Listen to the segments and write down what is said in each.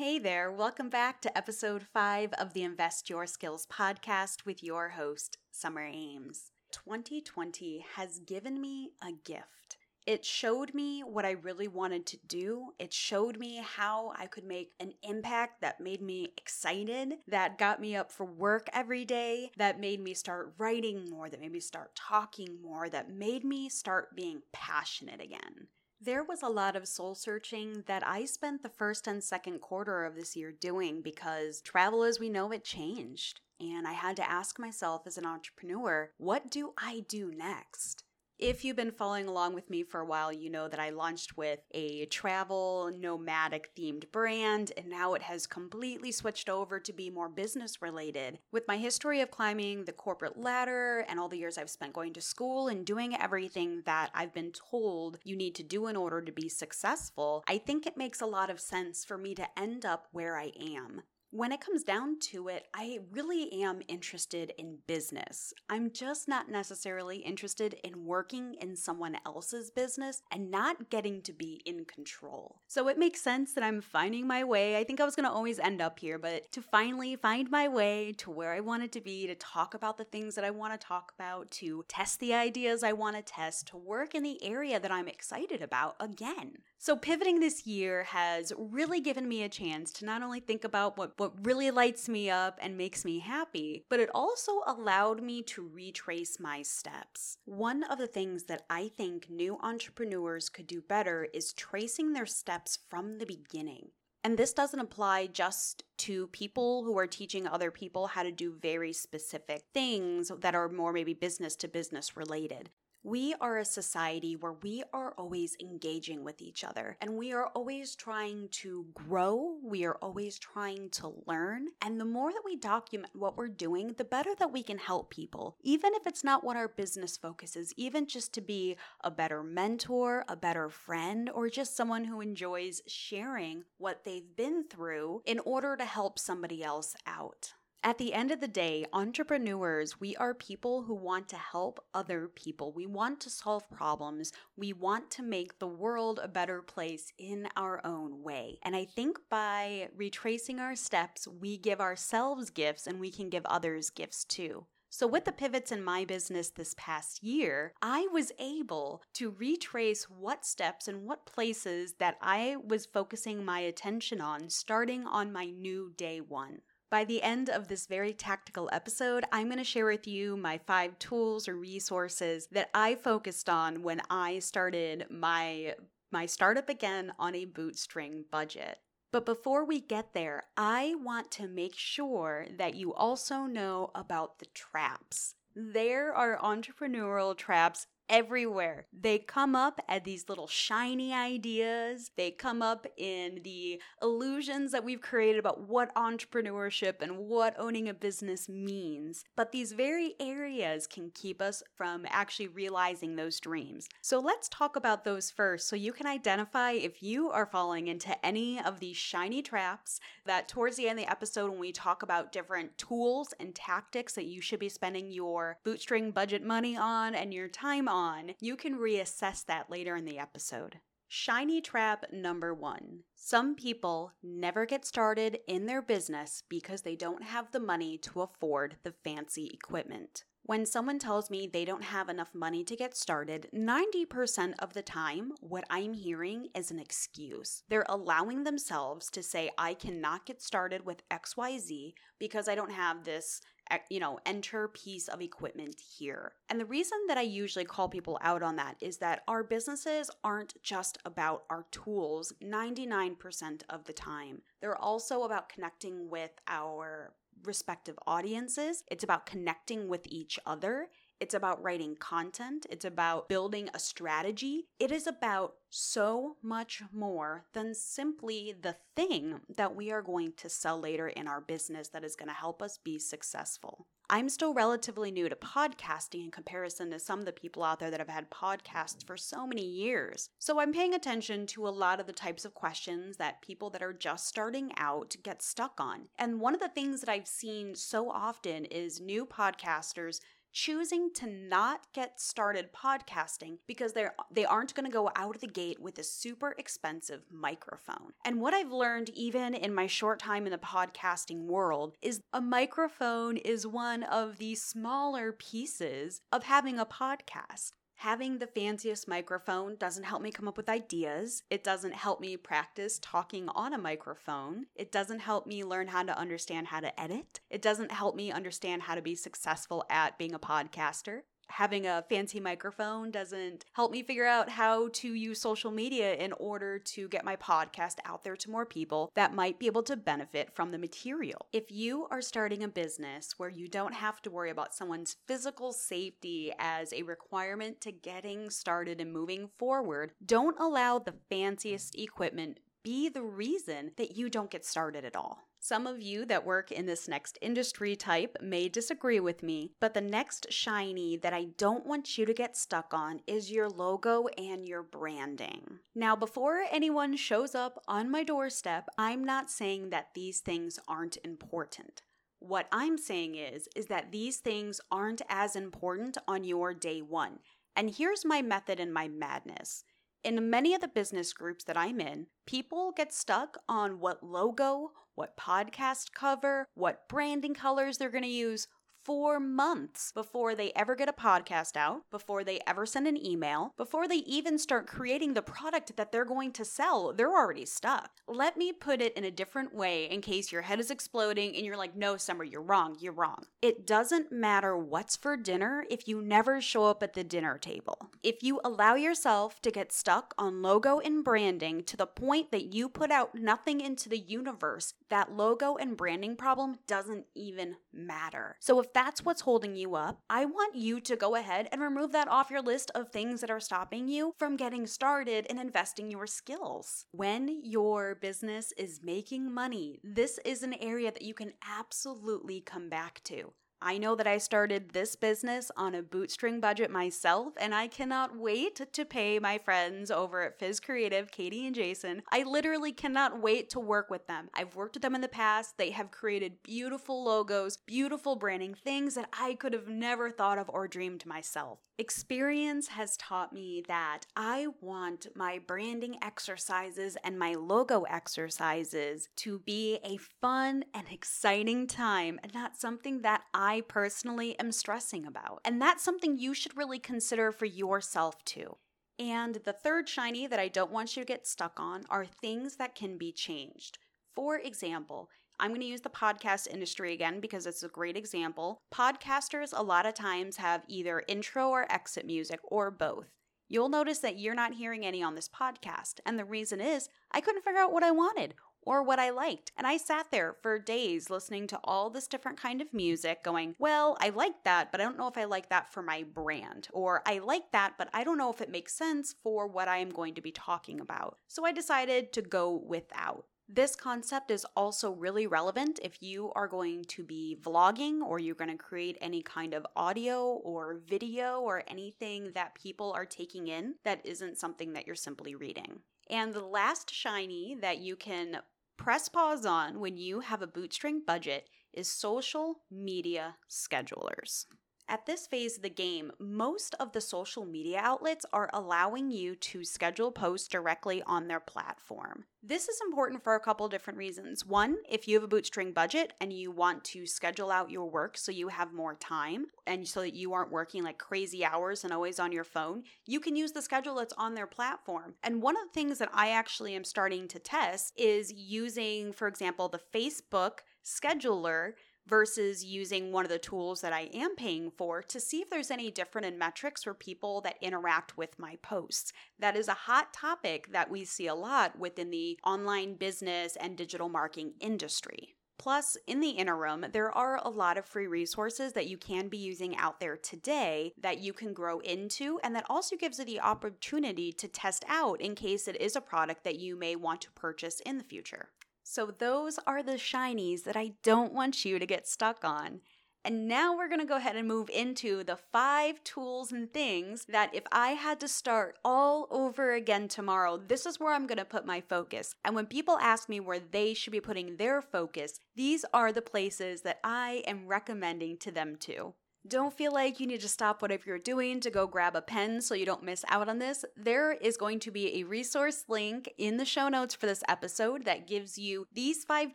Hey there, welcome back to episode 5 of the Invest Your Skills podcast with your host, Summer Ames. 2020 has given me a gift. It showed me what I really wanted to do. It showed me how I could make an impact that made me excited, that got me up for work every day, that made me start writing more, that made me start talking more, that made me start being passionate again. There was a lot of soul searching that I spent the first and second quarter of this year doing because travel as we know it changed. And I had to ask myself as an entrepreneur, what do I do next? If you've been following along with me for a while, you know that I launched with a travel nomadic themed brand, and now it has completely switched over to be more business related. With my history of climbing the corporate ladder and all the years I've spent going to school and doing everything that I've been told you need to do in order to be successful, I think it makes a lot of sense for me to end up where I am. When it comes down to it, I really am interested in business. I'm just not necessarily interested in working in someone else's business and not getting to be in control. So it makes sense that I'm finding my way. I think I was going to always end up here, but to finally find my way to where I wanted to be, to talk about the things that I want to talk about, to test the ideas I want to test, to work in the area that I'm excited about again. So pivoting this year has really given me a chance to not only think about what what really lights me up and makes me happy, but it also allowed me to retrace my steps. One of the things that I think new entrepreneurs could do better is tracing their steps from the beginning. And this doesn't apply just to people who are teaching other people how to do very specific things that are more maybe business to business related. We are a society where we are always engaging with each other and we are always trying to grow. We are always trying to learn. And the more that we document what we're doing, the better that we can help people, even if it's not what our business focuses, even just to be a better mentor, a better friend, or just someone who enjoys sharing what they've been through in order to help somebody else out. At the end of the day, entrepreneurs, we are people who want to help other people. We want to solve problems. We want to make the world a better place in our own way. And I think by retracing our steps, we give ourselves gifts and we can give others gifts too. So, with the pivots in my business this past year, I was able to retrace what steps and what places that I was focusing my attention on starting on my new day one. By the end of this very tactical episode, I'm going to share with you my five tools or resources that I focused on when I started my my startup again on a bootstring budget. But before we get there, I want to make sure that you also know about the traps. There are entrepreneurial traps everywhere. They come up at these little shiny ideas. They come up in the illusions that we've created about what entrepreneurship and what owning a business means. But these very areas can keep us from actually realizing those dreams. So let's talk about those first so you can identify if you are falling into any of these shiny traps that towards the end of the episode when we talk about different tools and tactics that you should be spending your bootstring budget money on and your time on on, you can reassess that later in the episode. Shiny trap number one. Some people never get started in their business because they don't have the money to afford the fancy equipment. When someone tells me they don't have enough money to get started, 90% of the time, what I'm hearing is an excuse. They're allowing themselves to say, I cannot get started with XYZ because I don't have this you know, enter piece of equipment here. And the reason that I usually call people out on that is that our businesses aren't just about our tools 99% of the time. They're also about connecting with our respective audiences. It's about connecting with each other. It's about writing content. It's about building a strategy. It is about so much more than simply the thing that we are going to sell later in our business that is going to help us be successful. I'm still relatively new to podcasting in comparison to some of the people out there that have had podcasts for so many years. So I'm paying attention to a lot of the types of questions that people that are just starting out get stuck on. And one of the things that I've seen so often is new podcasters choosing to not get started podcasting because they're they aren't going to go out of the gate with a super expensive microphone. And what I've learned even in my short time in the podcasting world is a microphone is one of the smaller pieces of having a podcast. Having the fanciest microphone doesn't help me come up with ideas. It doesn't help me practice talking on a microphone. It doesn't help me learn how to understand how to edit. It doesn't help me understand how to be successful at being a podcaster having a fancy microphone doesn't help me figure out how to use social media in order to get my podcast out there to more people that might be able to benefit from the material. If you are starting a business where you don't have to worry about someone's physical safety as a requirement to getting started and moving forward, don't allow the fanciest equipment be the reason that you don't get started at all. Some of you that work in this next industry type may disagree with me, but the next shiny that I don't want you to get stuck on is your logo and your branding. Now, before anyone shows up on my doorstep, I'm not saying that these things aren't important. What I'm saying is is that these things aren't as important on your day 1. And here's my method and my madness. In many of the business groups that I'm in, people get stuck on what logo what podcast cover, what branding colors they're going to use for months before they ever get a podcast out, before they ever send an email, before they even start creating the product that they're going to sell. They're already stuck. Let me put it in a different way in case your head is exploding and you're like, no, Summer, you're wrong. You're wrong. It doesn't matter what's for dinner if you never show up at the dinner table. If you allow yourself to get stuck on logo and branding to the point that you put out nothing into the universe, that logo and branding problem doesn't even matter. So if that's what's holding you up, I want you to go ahead and remove that off your list of things that are stopping you from getting started and investing your skills. When your business is making money, this is an area that you can absolutely come back to. I know that I started this business on a bootstring budget myself, and I cannot wait to pay my friends over at Fizz Creative, Katie and Jason. I literally cannot wait to work with them. I've worked with them in the past. They have created beautiful logos, beautiful branding, things that I could have never thought of or dreamed myself. Experience has taught me that I want my branding exercises and my logo exercises to be a fun and exciting time and not something that I personally am stressing about. And that's something you should really consider for yourself too. And the third shiny that I don't want you to get stuck on are things that can be changed. For example, I'm going to use the podcast industry again because it's a great example. Podcasters, a lot of times, have either intro or exit music or both. You'll notice that you're not hearing any on this podcast. And the reason is I couldn't figure out what I wanted or what I liked. And I sat there for days listening to all this different kind of music going, well, I like that, but I don't know if I like that for my brand. Or I like that, but I don't know if it makes sense for what I am going to be talking about. So I decided to go without. This concept is also really relevant if you are going to be vlogging or you're going to create any kind of audio or video or anything that people are taking in that isn't something that you're simply reading. And the last shiny that you can press pause on when you have a bootstring budget is social media schedulers. At this phase of the game, most of the social media outlets are allowing you to schedule posts directly on their platform. This is important for a couple different reasons. One, if you have a bootstring budget and you want to schedule out your work so you have more time and so that you aren't working like crazy hours and always on your phone, you can use the schedule that's on their platform. And one of the things that I actually am starting to test is using, for example, the Facebook scheduler versus using one of the tools that I am paying for to see if there's any different in metrics for people that interact with my posts. That is a hot topic that we see a lot within the online business and digital marketing industry. Plus, in the interim, there are a lot of free resources that you can be using out there today that you can grow into, and that also gives you the opportunity to test out in case it is a product that you may want to purchase in the future. So, those are the shinies that I don't want you to get stuck on. And now we're going to go ahead and move into the five tools and things that if I had to start all over again tomorrow, this is where I'm going to put my focus. And when people ask me where they should be putting their focus, these are the places that I am recommending to them to. Don't feel like you need to stop whatever you're doing to go grab a pen so you don't miss out on this. There is going to be a resource link in the show notes for this episode that gives you these five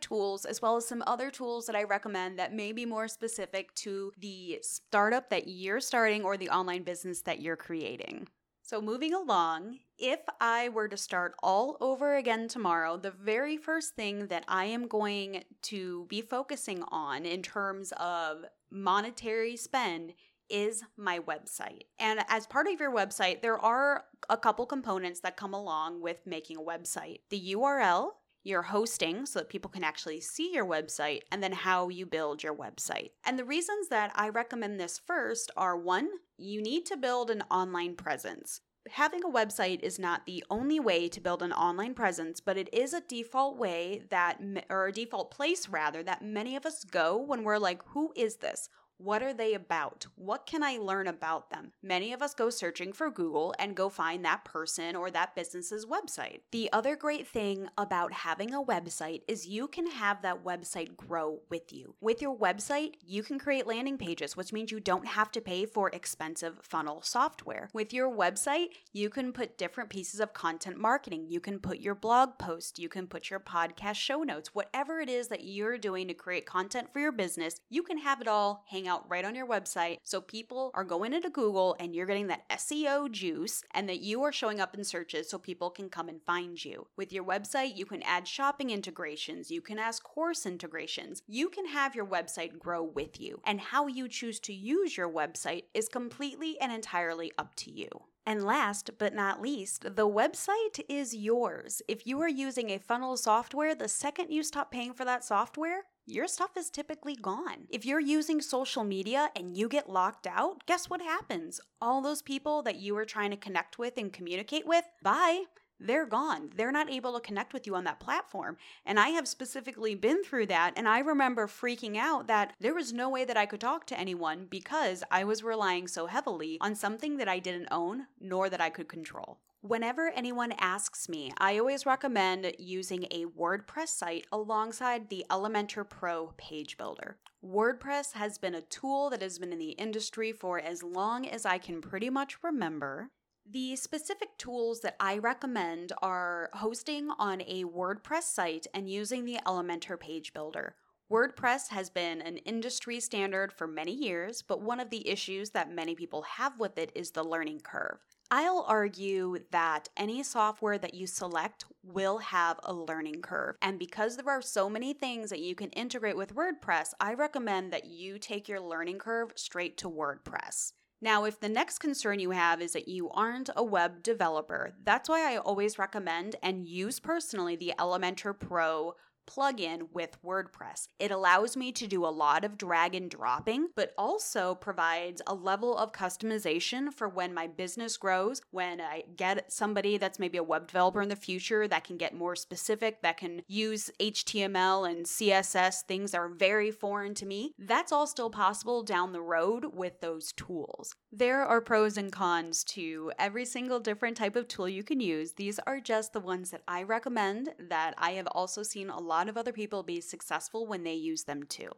tools, as well as some other tools that I recommend that may be more specific to the startup that you're starting or the online business that you're creating. So, moving along, if I were to start all over again tomorrow, the very first thing that I am going to be focusing on in terms of monetary spend is my website. And as part of your website, there are a couple components that come along with making a website the URL, your hosting so that people can actually see your website, and then how you build your website. And the reasons that I recommend this first are one, you need to build an online presence. Having a website is not the only way to build an online presence, but it is a default way that, or a default place rather, that many of us go when we're like, who is this? What are they about? What can I learn about them? Many of us go searching for Google and go find that person or that business's website. The other great thing about having a website is you can have that website grow with you. With your website, you can create landing pages, which means you don't have to pay for expensive funnel software. With your website, you can put different pieces of content marketing. You can put your blog post, you can put your podcast show notes, whatever it is that you're doing to create content for your business, you can have it all hang out right on your website. So people are going into Google and you're getting that SEO juice and that you are showing up in searches so people can come and find you. With your website, you can add shopping integrations, you can ask course integrations. You can have your website grow with you. And how you choose to use your website is completely and entirely up to you. And last but not least, the website is yours. If you are using a funnel software, the second you stop paying for that software, your stuff is typically gone. If you're using social media and you get locked out, guess what happens? All those people that you were trying to connect with and communicate with, bye they're gone. They're not able to connect with you on that platform. And I have specifically been through that. And I remember freaking out that there was no way that I could talk to anyone because I was relying so heavily on something that I didn't own nor that I could control. Whenever anyone asks me, I always recommend using a WordPress site alongside the Elementor Pro page builder. WordPress has been a tool that has been in the industry for as long as I can pretty much remember. The specific tools that I recommend are hosting on a WordPress site and using the Elementor page builder. WordPress has been an industry standard for many years, but one of the issues that many people have with it is the learning curve. I'll argue that any software that you select will have a learning curve. And because there are so many things that you can integrate with WordPress, I recommend that you take your learning curve straight to WordPress. Now, if the next concern you have is that you aren't a web developer, that's why I always recommend and use personally the Elementor Pro plugin with WordPress. It allows me to do a lot of drag and dropping, but also provides a level of customization for when my business grows, when I get somebody that's maybe a web developer in the future that can get more specific, that can use HTML and CSS, things that are very foreign to me. That's all still possible down the road with those tools. There are pros and cons to every single different type of tool you can use. These are just the ones that I recommend that I have also seen a lot lot of other people be successful when they use them too.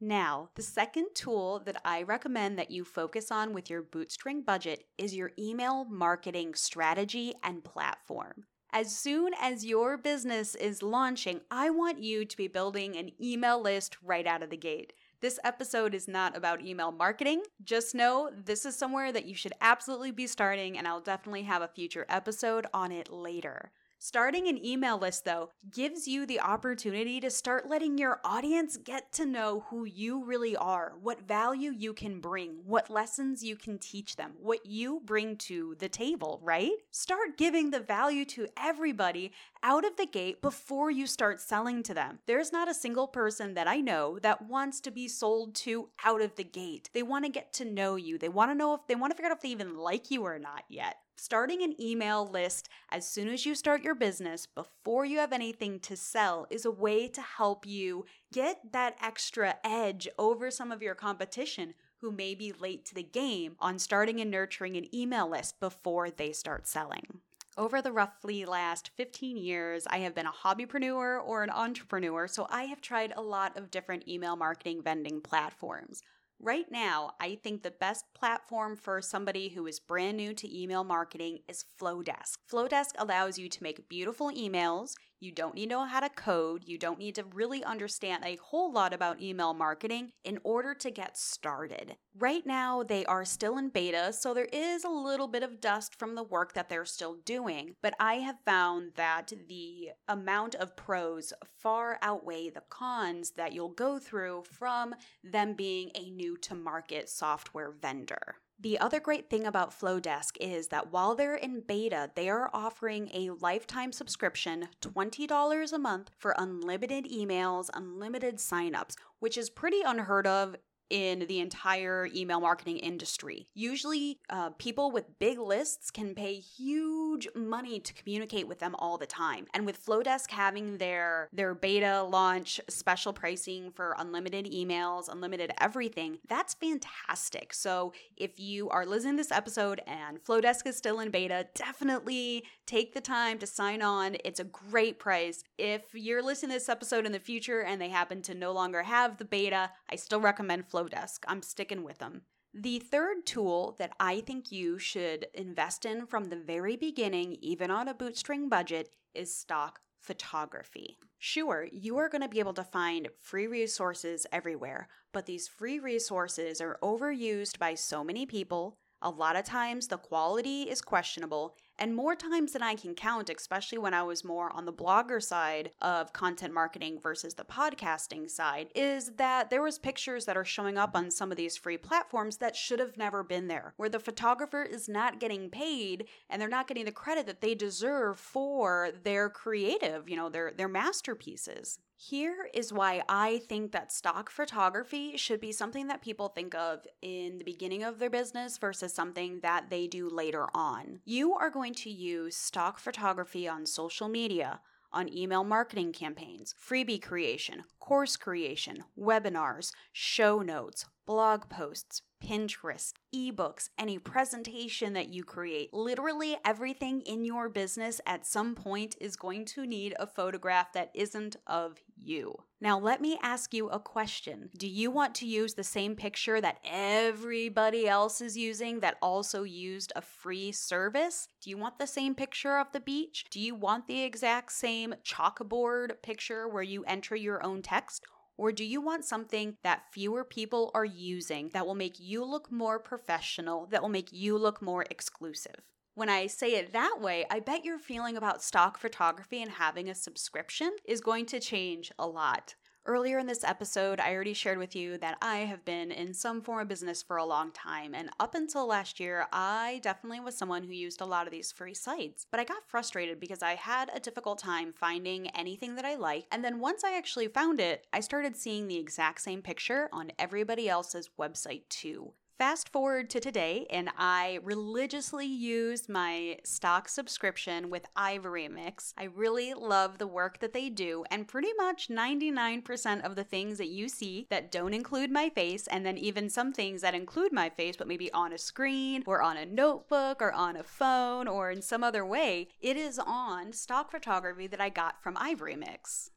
Now, the second tool that I recommend that you focus on with your bootstring budget is your email marketing strategy and platform. As soon as your business is launching, I want you to be building an email list right out of the gate. This episode is not about email marketing. Just know this is somewhere that you should absolutely be starting, and I'll definitely have a future episode on it later. Starting an email list, though, gives you the opportunity to start letting your audience get to know who you really are, what value you can bring, what lessons you can teach them, what you bring to the table, right? Start giving the value to everybody out of the gate before you start selling to them. There's not a single person that I know that wants to be sold to out of the gate. They want to get to know you. They want to know if they want to figure out if they even like you or not yet. Starting an email list as soon as you start your business, before you have anything to sell, is a way to help you get that extra edge over some of your competition who may be late to the game on starting and nurturing an email list before they start selling. Over the roughly last 15 years, I have been a hobbypreneur or an entrepreneur, so I have tried a lot of different email marketing vending platforms. Right now, I think the best platform for somebody who is brand new to email marketing is Flodesk. Flodesk allows you to make beautiful emails. You don't need to know how to code. You don't need to really understand a whole lot about email marketing in order to get started. Right now, they are still in beta, so there is a little bit of dust from the work that they're still doing. But I have found that the amount of pros far outweigh the cons that you'll go through from them being a new to market software vendor. The other great thing about Flodesk is that while they're in beta, they are offering a lifetime subscription, $20 a month for unlimited emails, unlimited signups, which is pretty unheard of in the entire email marketing industry. Usually, uh, people with big lists can pay huge money to communicate with them all the time. And with Flodesk having their their beta launch special pricing for unlimited emails, unlimited everything, that's fantastic. So if you are listening to this episode and Flodesk is still in beta, definitely take the time to sign on. It's a great price. If you're listening to this episode in the future and they happen to no longer have the beta, I still recommend Flodesk Flodesk. I'm sticking with them. The third tool that I think you should invest in from the very beginning, even on a bootstring budget, is stock photography. Sure, you are going to be able to find free resources everywhere, but these free resources are overused by so many people. A lot of times the quality is questionable, and more times than I can count, especially when I was more on the blogger side of content marketing versus the podcasting side, is that there was pictures that are showing up on some of these free platforms that should have never been there, where the photographer is not getting paid and they're not getting the credit that they deserve for their creative, you know, their their masterpieces. Here is why I think that stock photography should be something that people think of in the beginning of their business versus something that they do later on. You are going to use stock photography on social media, on email marketing campaigns, freebie creation, course creation, webinars, show notes, blog posts, Pinterest, ebooks, any presentation that you create. Literally everything in your business at some point is going to need a photograph that isn't of you. Now, let me ask you a question. Do you want to use the same picture that everybody else is using that also used a free service? Do you want the same picture of the beach? Do you want the exact same chalkboard picture where you enter your own text? Or do you want something that fewer people are using that will make you look more professional, that will make you look more exclusive? When I say it that way, I bet your feeling about stock photography and having a subscription is going to change a lot. Earlier in this episode, I already shared with you that I have been in some form of business for a long time. And up until last year, I definitely was someone who used a lot of these free sites. But I got frustrated because I had a difficult time finding anything that I liked. And then once I actually found it, I started seeing the exact same picture on everybody else's website too. Fast forward to today, and I religiously use my stock subscription with Ivory Mix. I really love the work that they do, and pretty much 99% of the things that you see that don't include my face, and then even some things that include my face but maybe on a screen or on a notebook or on a phone or in some other way, it is on stock photography that I got from Ivory Mix.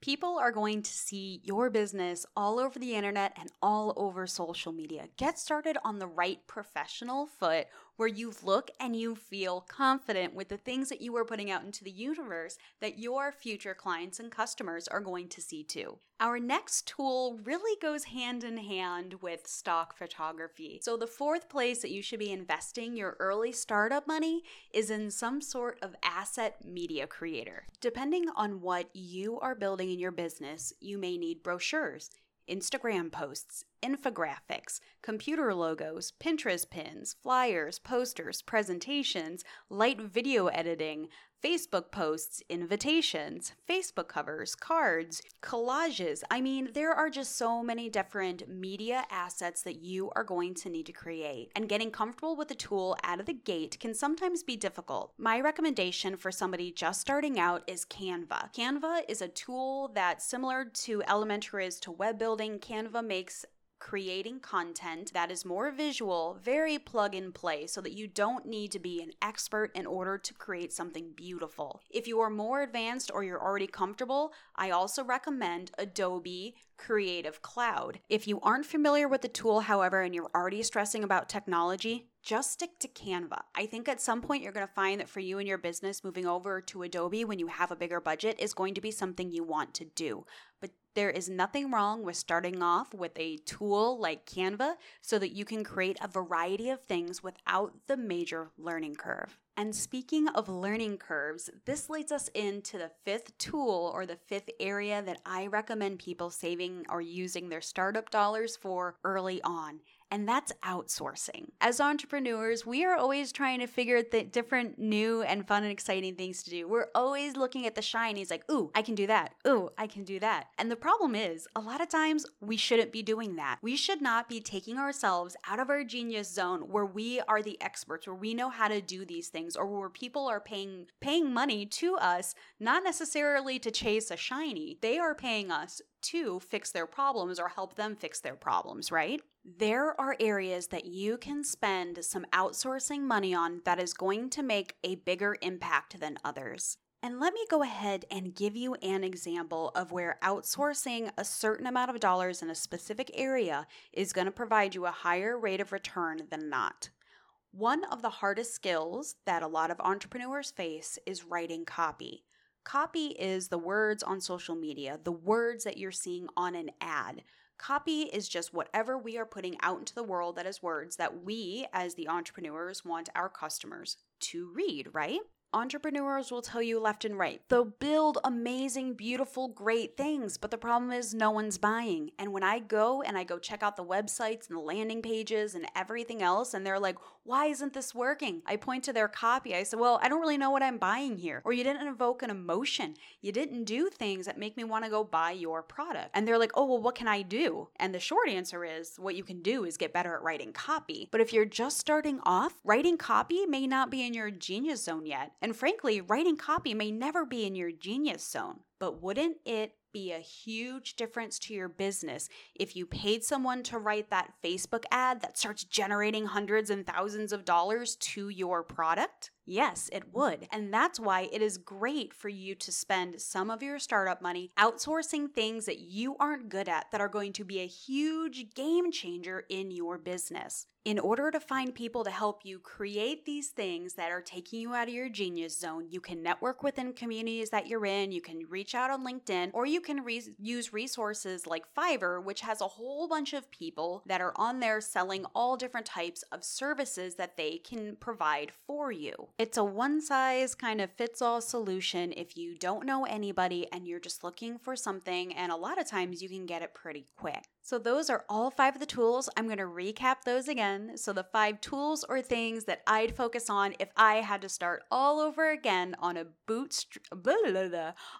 People are going to see your business all over the internet and all over social media. Get started on the right professional foot where you look and you feel confident with the things that you are putting out into the universe that your future clients and customers are going to see too. Our next tool really goes hand in hand with stock photography. So, the fourth place that you should be investing your early startup money is in some sort of asset media creator. Depending on what you are building in your business, you may need brochures. Instagram posts, infographics, computer logos, Pinterest pins, flyers, posters, presentations, light video editing, Facebook posts, invitations, Facebook covers, cards, collages. I mean, there are just so many different media assets that you are going to need to create. And getting comfortable with the tool out of the gate can sometimes be difficult. My recommendation for somebody just starting out is Canva. Canva is a tool that, similar to Elementor is to web building, Canva makes creating content that is more visual, very plug and play, so that you don't need to be an expert in order to create something beautiful. If you are more advanced or you're already comfortable, I also recommend Adobe Creative Cloud. If you aren't familiar with the tool, however, and you're already stressing about technology, just stick to Canva. I think at some point you're going to find that for you and your business, moving over to Adobe when you have a bigger budget is going to be something you want to do. But there is nothing wrong with starting off with a tool like Canva so that you can create a variety of things without the major learning curve. And speaking of learning curves, this leads us into the fifth tool or the fifth area that I recommend people saving or using their startup dollars for early on and that's outsourcing. As entrepreneurs, we are always trying to figure out the different new and fun and exciting things to do. We're always looking at the shinies like, ooh, I can do that. Ooh, I can do that. And the problem is, a lot of times we shouldn't be doing that. We should not be taking ourselves out of our genius zone where we are the experts, where we know how to do these things, or where people are paying paying money to us, not necessarily to chase a shiny. They are paying us to fix their problems or help them fix their problems, right? There are areas that you can spend some outsourcing money on that is going to make a bigger impact than others. And let me go ahead and give you an example of where outsourcing a certain amount of dollars in a specific area is going to provide you a higher rate of return than not. One of the hardest skills that a lot of entrepreneurs face is writing copy. Copy is the words on social media, the words that you're seeing on an ad. Copy is just whatever we are putting out into the world that is words that we, as the entrepreneurs, want our customers to read, right? Entrepreneurs will tell you left and right. They'll build amazing, beautiful, great things, but the problem is no one's buying. And when I go and I go check out the websites and the landing pages and everything else, and they're like, why isn't this working? I point to their copy. I say, well, I don't really know what I'm buying here. Or you didn't evoke an emotion. You didn't do things that make me want to go buy your product. And they're like, oh, well, what can I do? And the short answer is what you can do is get better at writing copy. But if you're just starting off, writing copy may not be in your genius zone yet. And frankly, writing copy may never be in your genius zone. But wouldn't it be a huge difference to your business if you paid someone to write that Facebook ad that starts generating hundreds and thousands of dollars to your product? Yes, it would. And that's why it is great for you to spend some of your startup money outsourcing things that you aren't good at that are going to be a huge game changer in your business. In order to find people to help you create these things that are taking you out of your genius zone, you can network within communities that you're in, you can reach out on LinkedIn, or you can re- use resources like Fiverr, which has a whole bunch of people that are on there selling all different types of services that they can provide for you. It's a one size kind of fits all solution if you don't know anybody and you're just looking for something, and a lot of times you can get it pretty quick. So, those are all five of the tools. I'm going to recap those again. So, the five tools or things that I'd focus on if I had to start all over again on a bootstring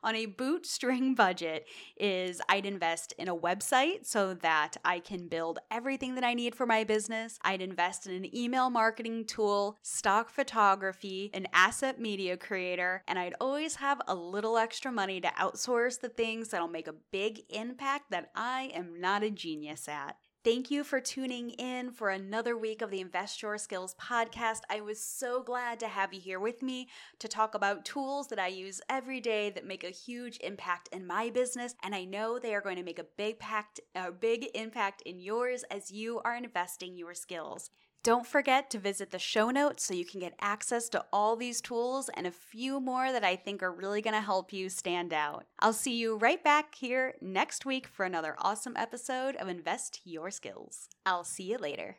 on a bootstring budget is I'd invest in a website so that I can build everything that I need for my business. I'd invest in an email marketing tool, stock photography, an asset media creator, and I'd always have a little extra money to outsource the things that'll make a big impact that I am not a genius at. Thank you for tuning in for another week of the Invest Your Skills podcast. I was so glad to have you here with me to talk about tools that I use every day that make a huge impact in my business, and I know they are going to make a big pact, a big impact in yours as you are investing your skills. Don't forget to visit the show notes so you can get access to all these tools and a few more that I think are really going to help you stand out. I'll see you right back here next week for another awesome episode of Invest Your Skills. I'll see you later.